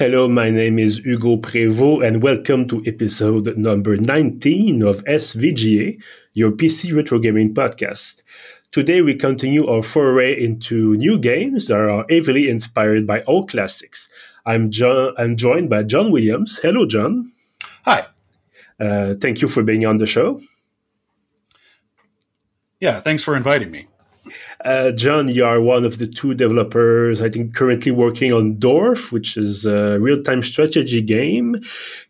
Hello, my name is Hugo Prévost, and welcome to episode number 19 of SVGA, your PC retro gaming podcast. Today, we continue our foray into new games that are heavily inspired by old classics. I'm John. I'm joined by John Williams. Hello, John. Hi. Uh, thank you for being on the show. Yeah, thanks for inviting me. Uh, John, you are one of the two developers, I think, currently working on DORF, which is a real time strategy game.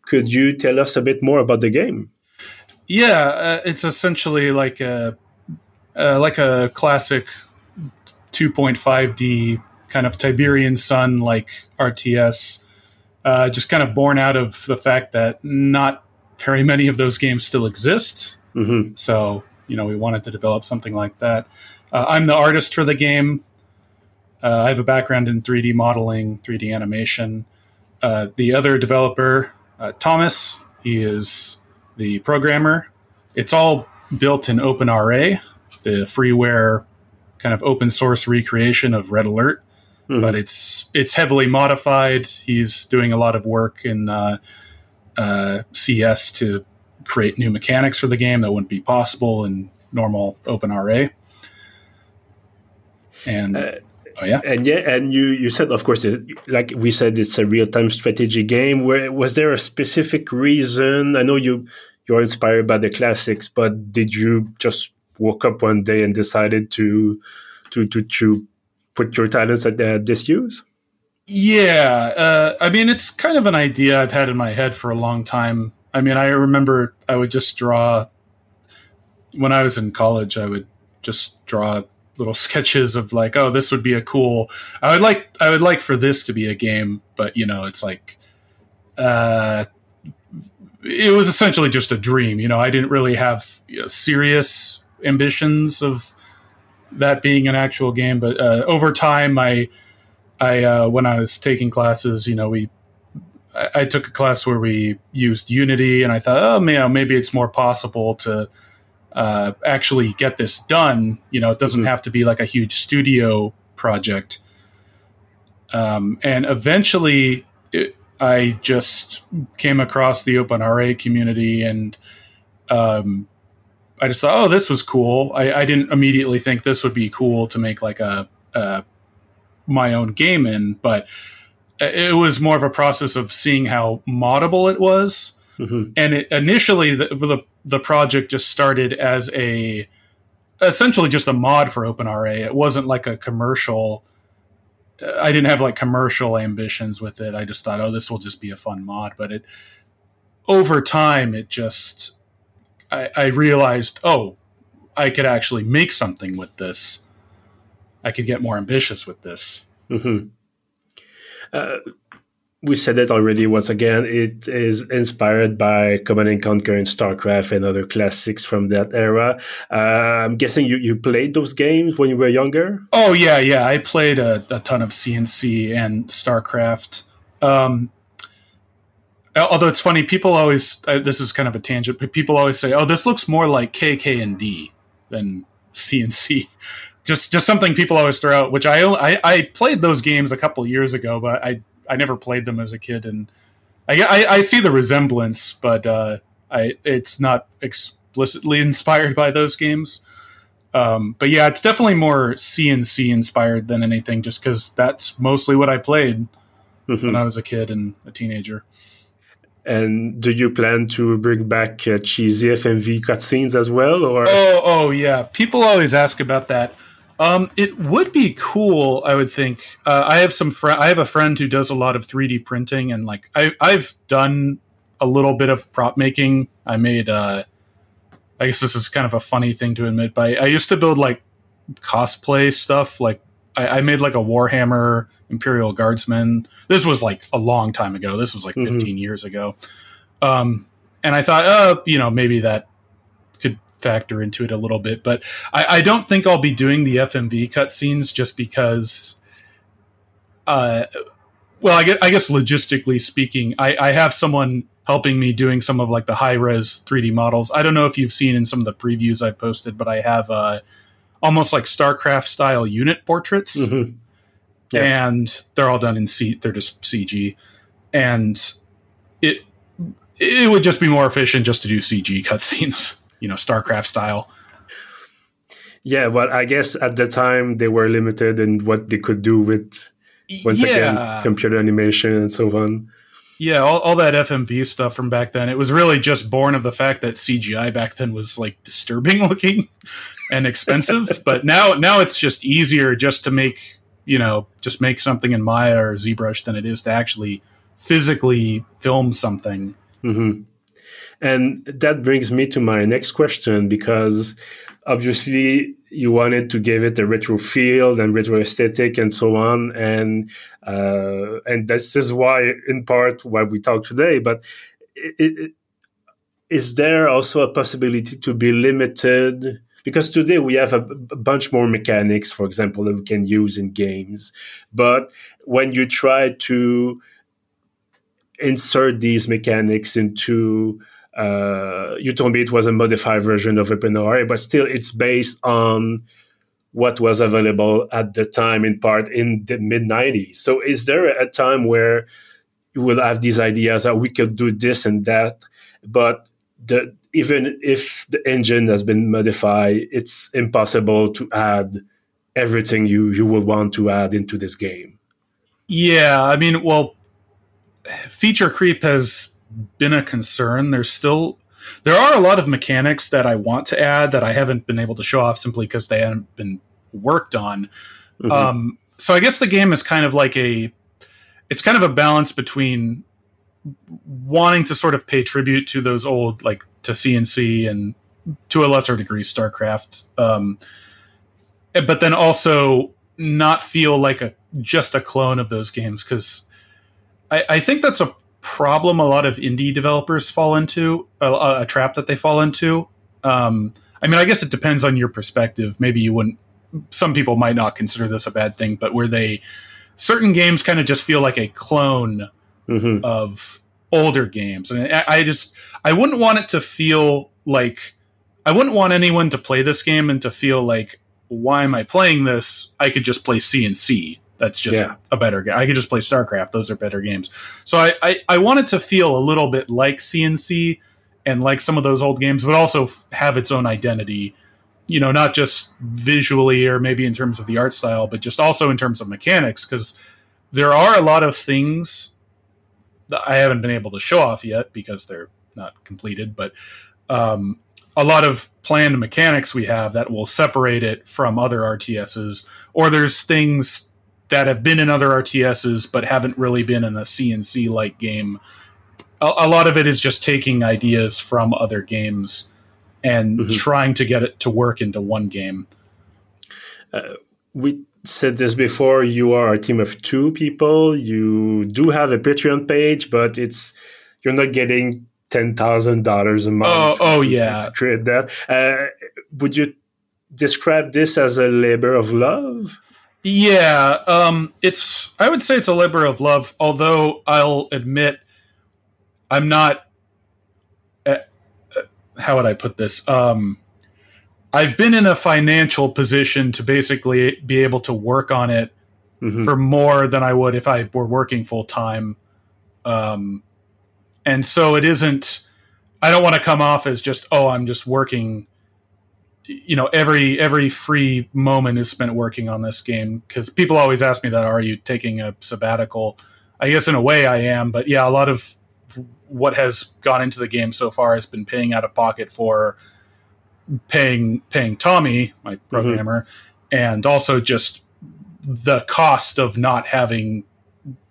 Could you tell us a bit more about the game? Yeah, uh, it's essentially like a uh, like a classic 2.5D kind of Tiberian Sun like RTS, uh, just kind of born out of the fact that not very many of those games still exist. Mm-hmm. So you know, we wanted to develop something like that. Uh, I'm the artist for the game. Uh, I have a background in 3D modeling, 3D animation. Uh, the other developer, uh, Thomas, he is the programmer. It's all built in OpenRA, the freeware kind of open source recreation of Red Alert. Mm-hmm. But it's it's heavily modified. He's doing a lot of work in uh, uh, CS to create new mechanics for the game that wouldn't be possible in normal OpenRA. And uh, oh yeah, and yeah, and you you said of course, it, like we said, it's a real time strategy game. Where was there a specific reason? I know you you're inspired by the classics, but did you just woke up one day and decided to to to to put your talents at uh, disuse? Yeah, uh, I mean, it's kind of an idea I've had in my head for a long time. I mean, I remember I would just draw when I was in college. I would just draw little sketches of like, oh, this would be a cool. I would like I would like for this to be a game, but you know, it's like, uh, it was essentially just a dream. You know, I didn't really have you know, serious ambitions of that being an actual game, but uh, over time, I I uh, when I was taking classes, you know, we I, took a class where we used Unity, and I thought, oh, man, maybe it's more possible to uh, actually get this done. You know, it doesn't have to be like a huge studio project. Um, and eventually, it, I just came across the OpenRA community, and um, I just thought, oh, this was cool. I, I, didn't immediately think this would be cool to make like a, a my own game in, but it was more of a process of seeing how moddable it was Mm-hmm. And it, initially, the, the, the project just started as a essentially just a mod for OpenRA. It wasn't like a commercial. I didn't have like commercial ambitions with it. I just thought, oh, this will just be a fun mod. But it over time, it just I, I realized, oh, I could actually make something with this. I could get more ambitious with this. Mm-hmm. Uh, we said it already once again. It is inspired by Command and Conquer and StarCraft and other classics from that era. Uh, I'm guessing you, you played those games when you were younger. Oh yeah, yeah. I played a, a ton of CNC and StarCraft. Um, although it's funny, people always uh, this is kind of a tangent, but people always say, "Oh, this looks more like KKND than CNC." just just something people always throw out. Which I I, I played those games a couple years ago, but I I never played them as a kid, and I I, I see the resemblance, but uh, I it's not explicitly inspired by those games. Um, but yeah, it's definitely more CNC inspired than anything, just because that's mostly what I played mm-hmm. when I was a kid and a teenager. And do you plan to bring back uh, cheesy FMV cutscenes as well? Or oh, oh yeah, people always ask about that. Um, it would be cool, I would think. Uh, I have some friend. I have a friend who does a lot of 3D printing, and like I, I've done a little bit of prop making. I made. Uh, I guess this is kind of a funny thing to admit, but I, I used to build like cosplay stuff. Like I, I, made like a Warhammer Imperial Guardsman. This was like a long time ago. This was like mm-hmm. 15 years ago. Um, and I thought, oh, you know, maybe that factor into it a little bit. But I, I don't think I'll be doing the FMV cutscenes just because. Uh, well, I guess, I guess logistically speaking, I, I have someone helping me doing some of like the high res 3D models. I don't know if you've seen in some of the previews I've posted, but I have uh, almost like StarCraft style unit portraits, mm-hmm. yeah. and they're all done in C. They're just CG. and it it would just be more efficient just to do CG cutscenes, you know, StarCraft style. Yeah, but I guess at the time they were limited in what they could do with once yeah. again computer animation and so on. Yeah, all, all that FMV stuff from back then. It was really just born of the fact that CGI back then was like disturbing looking and expensive. but now now it's just easier just to make you know just make something in Maya or ZBrush than it is to actually physically film something. Mm-hmm. And that brings me to my next question because obviously you wanted to give it a retro feel and retro aesthetic and so on. And uh, and this is why in part why we talk today. But it, it, is there also a possibility to be limited? Because today we have a, a bunch more mechanics for example that we can use in games. But when you try to insert these mechanics into uh, you told me it was a modified version of OpenRA, but still it's based on what was available at the time in part in the mid 90s. So is there a time where you will have these ideas that we could do this and that, but the, even if the engine has been modified, it's impossible to add everything you, you will want to add into this game? Yeah, I mean, well, feature creep has been a concern. There's still there are a lot of mechanics that I want to add that I haven't been able to show off simply because they haven't been worked on. Mm-hmm. Um, so I guess the game is kind of like a it's kind of a balance between wanting to sort of pay tribute to those old like to CNC and to a lesser degree StarCraft, um, but then also not feel like a just a clone of those games because I, I think that's a problem a lot of indie developers fall into, a, a trap that they fall into. Um, I mean, I guess it depends on your perspective. Maybe you wouldn't. Some people might not consider this a bad thing, but where they certain games kind of just feel like a clone mm-hmm. of older games, and I, I just I wouldn't want it to feel like I wouldn't want anyone to play this game and to feel like why am I playing this? I could just play CNC that's just yeah. a better game. I could just play StarCraft. Those are better games. So I, I, I wanted to feel a little bit like CNC and like some of those old games, but also f- have its own identity. You know, not just visually or maybe in terms of the art style, but just also in terms of mechanics, because there are a lot of things that I haven't been able to show off yet because they're not completed, but um, a lot of planned mechanics we have that will separate it from other RTSs, or there's things that have been in other RTSs but haven't really been in a CNC like game. A, a, lot of it is just taking ideas from other games and mm-hmm. trying to get it to work into one game. Uh, we said this before. You are a team of two people. You do have a Patreon page, but it's you're not getting ten thousand dollars a month. Oh, oh yeah, to create that. Uh, would you describe this as a labor of love? Yeah, um, it's. I would say it's a labor of love. Although I'll admit, I'm not. Uh, how would I put this? Um, I've been in a financial position to basically be able to work on it mm-hmm. for more than I would if I were working full time. Um, and so it isn't. I don't want to come off as just oh I'm just working you know every every free moment is spent working on this game because people always ask me that are you taking a sabbatical i guess in a way i am but yeah a lot of what has gone into the game so far has been paying out of pocket for paying paying tommy my mm-hmm. programmer mm-hmm. and also just the cost of not having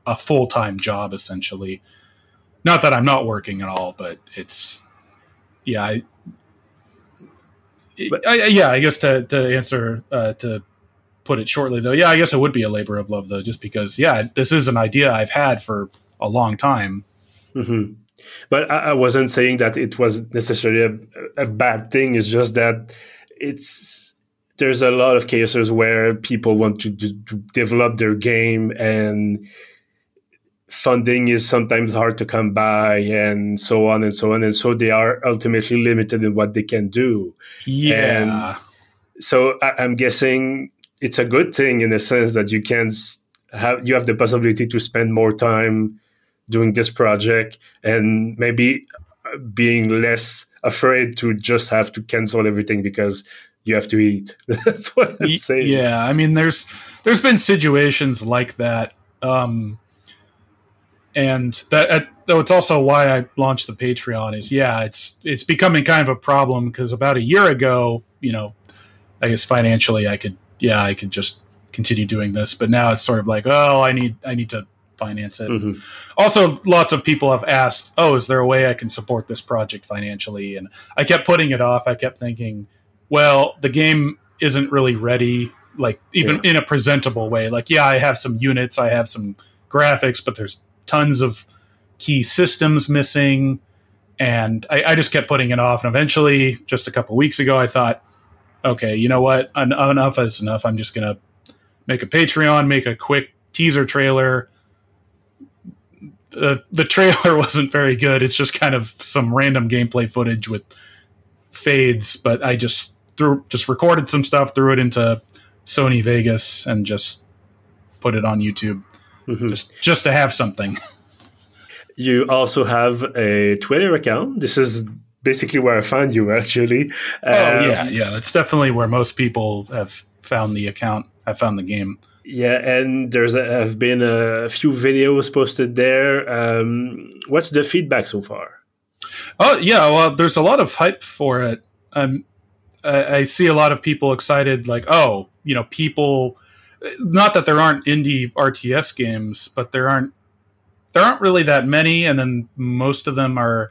a full-time job essentially not that i'm not working at all but it's yeah I, but, I, yeah, I guess to to answer uh, to put it shortly though, yeah, I guess it would be a labor of love though, just because yeah, this is an idea I've had for a long time. Mm-hmm. But I, I, wasn't saying that it was necessarily a, a bad thing. It's just that it's there's a lot of cases where people want to develop their game and funding is sometimes hard to come by and so on and so on and so they are ultimately limited in what they can do yeah and so I, am guessing it's a good thing in the sense that you can have you have the possibility to spend more time doing this project and maybe being less afraid to just have to cancel everything because you have to eat. That's what I'm saying. Yeah, I mean, there's there's been situations like that, um, and that though it's also why I launched the Patreon. Is yeah, it's it's becoming kind of a problem because about a year ago, you know, I guess financially I could yeah I could just continue doing this, but now it's sort of like oh I need I need to finance it. Mm-hmm. Also, lots of people have asked, "Oh, is there a way I can support this project financially?" And I kept putting it off. I kept thinking, "Well, the game isn't really ready, like even yeah. in a presentable way. Like, yeah, I have some units, I have some graphics, but there's tons of key systems missing." And I, I just kept putting it off. And eventually, just a couple weeks ago, I thought, "Okay, you know what? enough is enough. I'm just gonna." Make a Patreon, make a quick teaser trailer, the the trailer wasn't very good. It's just kind of some random gameplay footage with fades, but I just threw just recorded some stuff, threw it into Sony Vegas, and just put it on YouTube, mm-hmm. just just to have something. You also have a Twitter account. This is basically where I found you, actually. Oh um, yeah, yeah. That's definitely where most people have found the account. I found the game. Yeah, and there's a, have been a few videos posted there. Um, what's the feedback so far? Oh yeah, well, there's a lot of hype for it. Um, I, I see a lot of people excited, like, oh, you know, people. Not that there aren't indie RTS games, but there aren't there aren't really that many, and then most of them are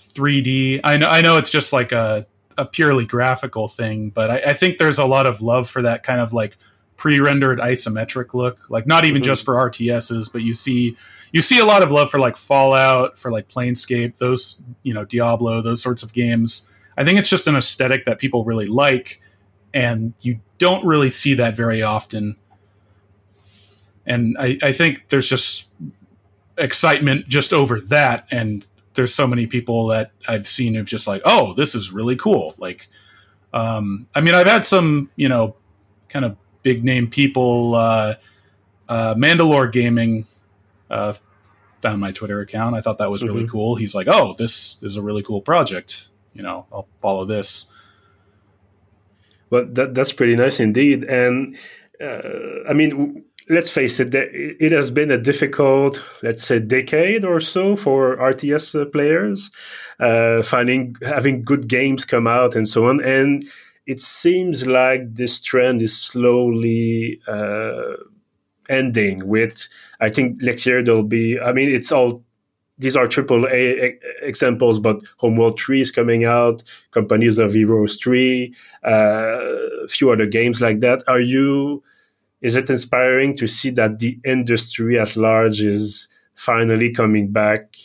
3D. I know I know it's just like a a purely graphical thing, but I, I think there's a lot of love for that kind of like pre-rendered isometric look like not even mm-hmm. just for rts's but you see you see a lot of love for like fallout for like planescape those you know diablo those sorts of games i think it's just an aesthetic that people really like and you don't really see that very often and i, I think there's just excitement just over that and there's so many people that i've seen who've just like oh this is really cool like um, i mean i've had some you know kind of big name people. Uh, uh, Mandalore Gaming uh, found my Twitter account. I thought that was really mm-hmm. cool. He's like, "Oh, this is a really cool project. You know, I'll follow this." Well, that that's pretty nice indeed. And uh, I mean, let's face it, it has been a difficult, let's say, decade or so for RTS uh, players, uh, finding having good games come out and so on, and it seems like this trend is slowly uh, ending. With I think next year there'll be. I mean, it's all these are triple A examples, but Homeworld Three is coming out. Companies of Heroes Three, uh, a few other games like that. Are you? Is it inspiring to see that the industry at large is finally coming back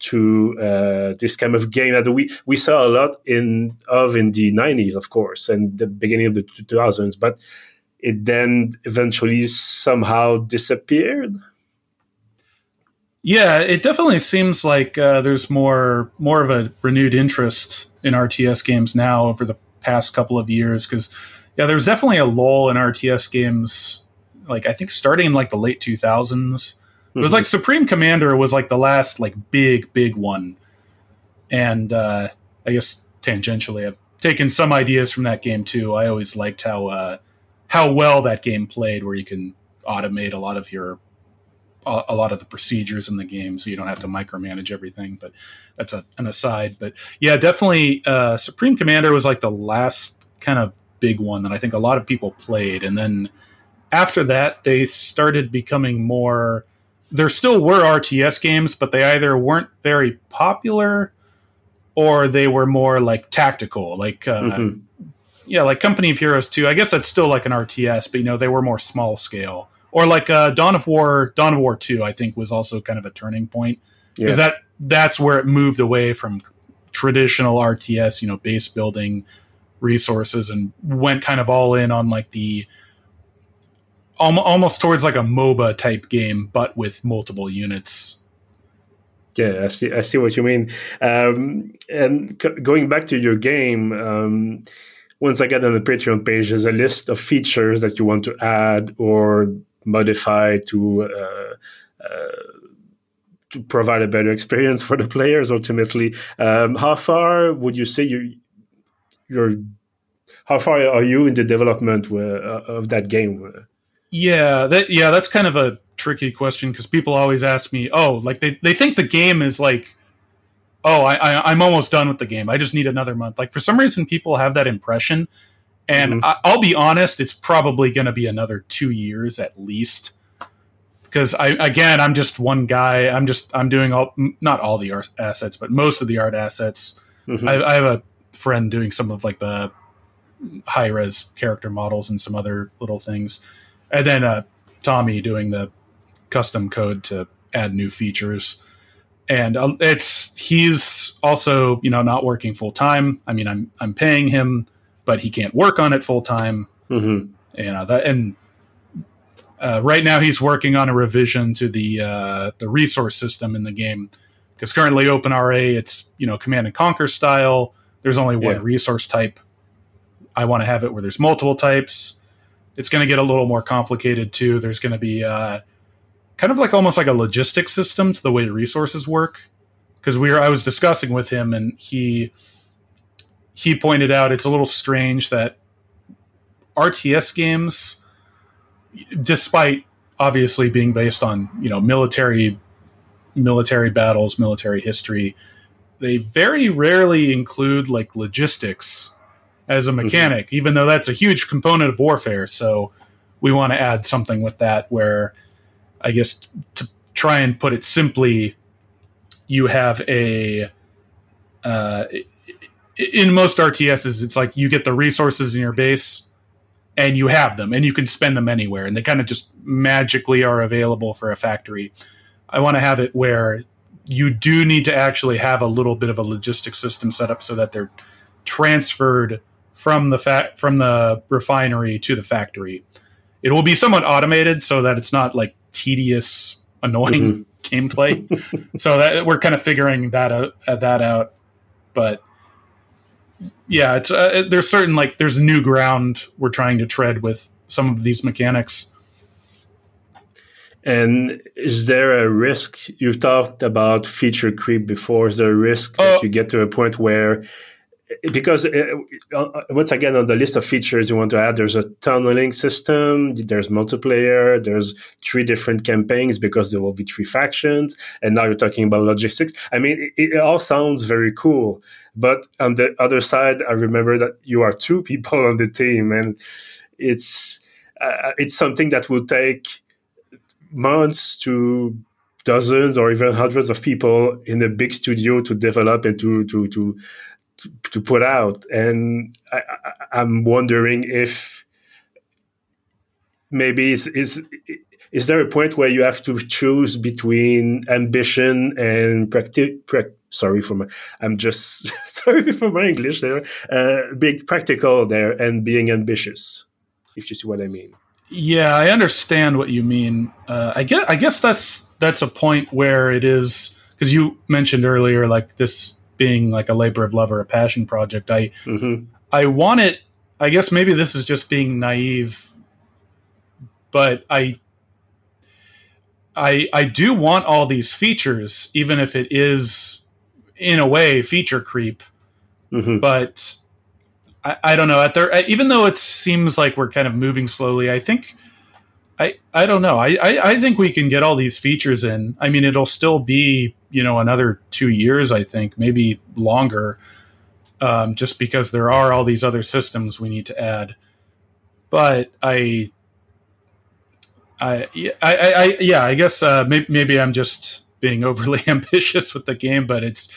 to uh, this kind of game that we, we saw a lot in of in the 90s, of course, and the beginning of the 2000s, but it then eventually somehow disappeared. Yeah, it definitely seems like uh, there's more more of a renewed interest in RTS games now over the past couple of years because yeah, there's definitely a lull in RTS games. Like I think starting in like the late 2000s, it was like Supreme Commander was like the last like big big one, and uh, I guess tangentially I've taken some ideas from that game too. I always liked how uh, how well that game played, where you can automate a lot of your a, lot of the procedures in the game, so you don't have to micromanage everything. But that's a, an aside. But yeah, definitely, uh, Supreme Commander was like the last kind of big one that I think a lot of people played, and then after that, they started becoming more there still were RTS games, but they either weren't very popular or they were more like tactical, like uh, mm-hmm. yeah, like Company of Heroes 2. I guess that's still like an RTS, but you know they were more small scale. Or like uh, Dawn of War, Dawn of War 2, I think was also kind of a turning point because yeah. that that's where it moved away from traditional RTS, you know, base building resources and went kind of all in on like the almost towards like a MOBA type game, but with multiple units. Yeah, I see. I see what you mean. Um, and c- going back to your game, um, once I get on the Patreon page, there's a list of features that you want to add or modify to uh, uh, to provide a better experience for the players ultimately. Um, how far would you say you you're how far are you in the development uh, of that game? Yeah, that yeah, that's kind of a tricky question because people always ask me, oh, like they, they think the game is like, oh, I, I am almost done with the game. I just need another month. Like for some reason, people have that impression, and mm-hmm. I, will be honest, it's probably going to be another two years at least. Because I again, I'm just one guy. I'm just I'm doing all not all the art assets, but most of the art assets. Mm-hmm. I, I have a friend doing some of like the high res character models and some other little things, and then uh, Tommy doing the custom code to add new features. And uh, it's he's also you know not working full time. I mean, I'm I'm paying him, but he can't work on it full time. Mm-hmm. You know that, and uh, right now he's working on a revision to the uh, the resource system in the game because currently OpenRA it's you know command and conquer style. There's only one yeah. resource type. I want to have it where there's multiple types. It's going to get a little more complicated too. There's going to be uh, kind of like almost like a logistics system to the way resources work. Because we were, I was discussing with him, and he he pointed out it's a little strange that RTS games, despite obviously being based on you know military military battles, military history, they very rarely include like logistics as a mm-hmm. mechanic, mm-hmm. even though that's a huge component of warfare. So we want to add something with that where I guess to try and put it simply, you have a uh, in most RTSs, it's like you get the resources in your base and you have them and you can spend them anywhere and they kind of just magically are available for a factory. I want to have it where you do need to actually have a little bit of a logistic system set up so that they're transferred from the fa- from the refinery to the factory. It will be somewhat automated so that it's not like tedious, annoying mm-hmm. gameplay. so that we're kind of figuring that out. Uh, that out, but yeah, it's uh, there's certain like there's new ground we're trying to tread with some of these mechanics and is there a risk? You've talked about feature creep before. Is there a risk that oh. you get to a point where, because uh, uh, once again on the list of features you want to add, there's a tunneling system, there's multiplayer, there's three different campaigns because there will be three factions, and now you're talking about logistics. I mean, it, it all sounds very cool, but on the other side, I remember that you are two people on the team, and it's uh, it's something that will take months to dozens or even hundreds of people in a big studio to develop and to to to to, put out. And I, am wondering if maybe is is is there a point where you have to choose between ambition and practice? sorry for my i'm just sorry for my english there uh, being practical there and being ambitious if you see what i mean yeah, I understand what you mean. Uh, I guess I guess that's that's a point where it is because you mentioned earlier like this being like a labor of love or a passion project. I mm-hmm. I want it. I guess maybe this is just being naive, but I I I do want all these features, even if it is in a way feature creep. Mm-hmm. But I, I don't know. At there, even though it seems like we're kind of moving slowly, I think I I don't know. I, I, I think we can get all these features in. I mean, it'll still be you know another two years. I think maybe longer, um, just because there are all these other systems we need to add. But I. I, I, I, yeah, I guess uh, maybe, maybe I'm just being overly ambitious with the game, but it's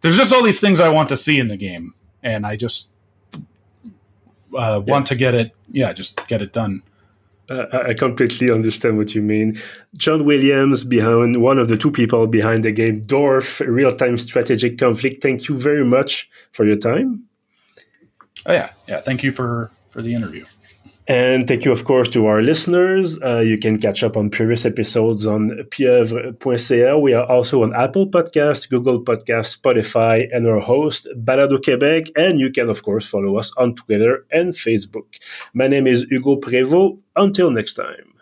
there's just all these things I want to see in the game, and I just uh, want yeah. to get it, yeah, just get it done. I completely understand what you mean. John Williams, behind one of the two people behind the game DORF Real Time Strategic Conflict. Thank you very much for your time. Oh yeah, yeah. Thank you for for the interview. And thank you, of course, to our listeners. Uh, you can catch up on previous episodes on pieuvre.ca. We are also on Apple Podcasts, Google Podcasts, Spotify, and our host, Balado Quebec. And you can, of course, follow us on Twitter and Facebook. My name is Hugo Prévost. Until next time.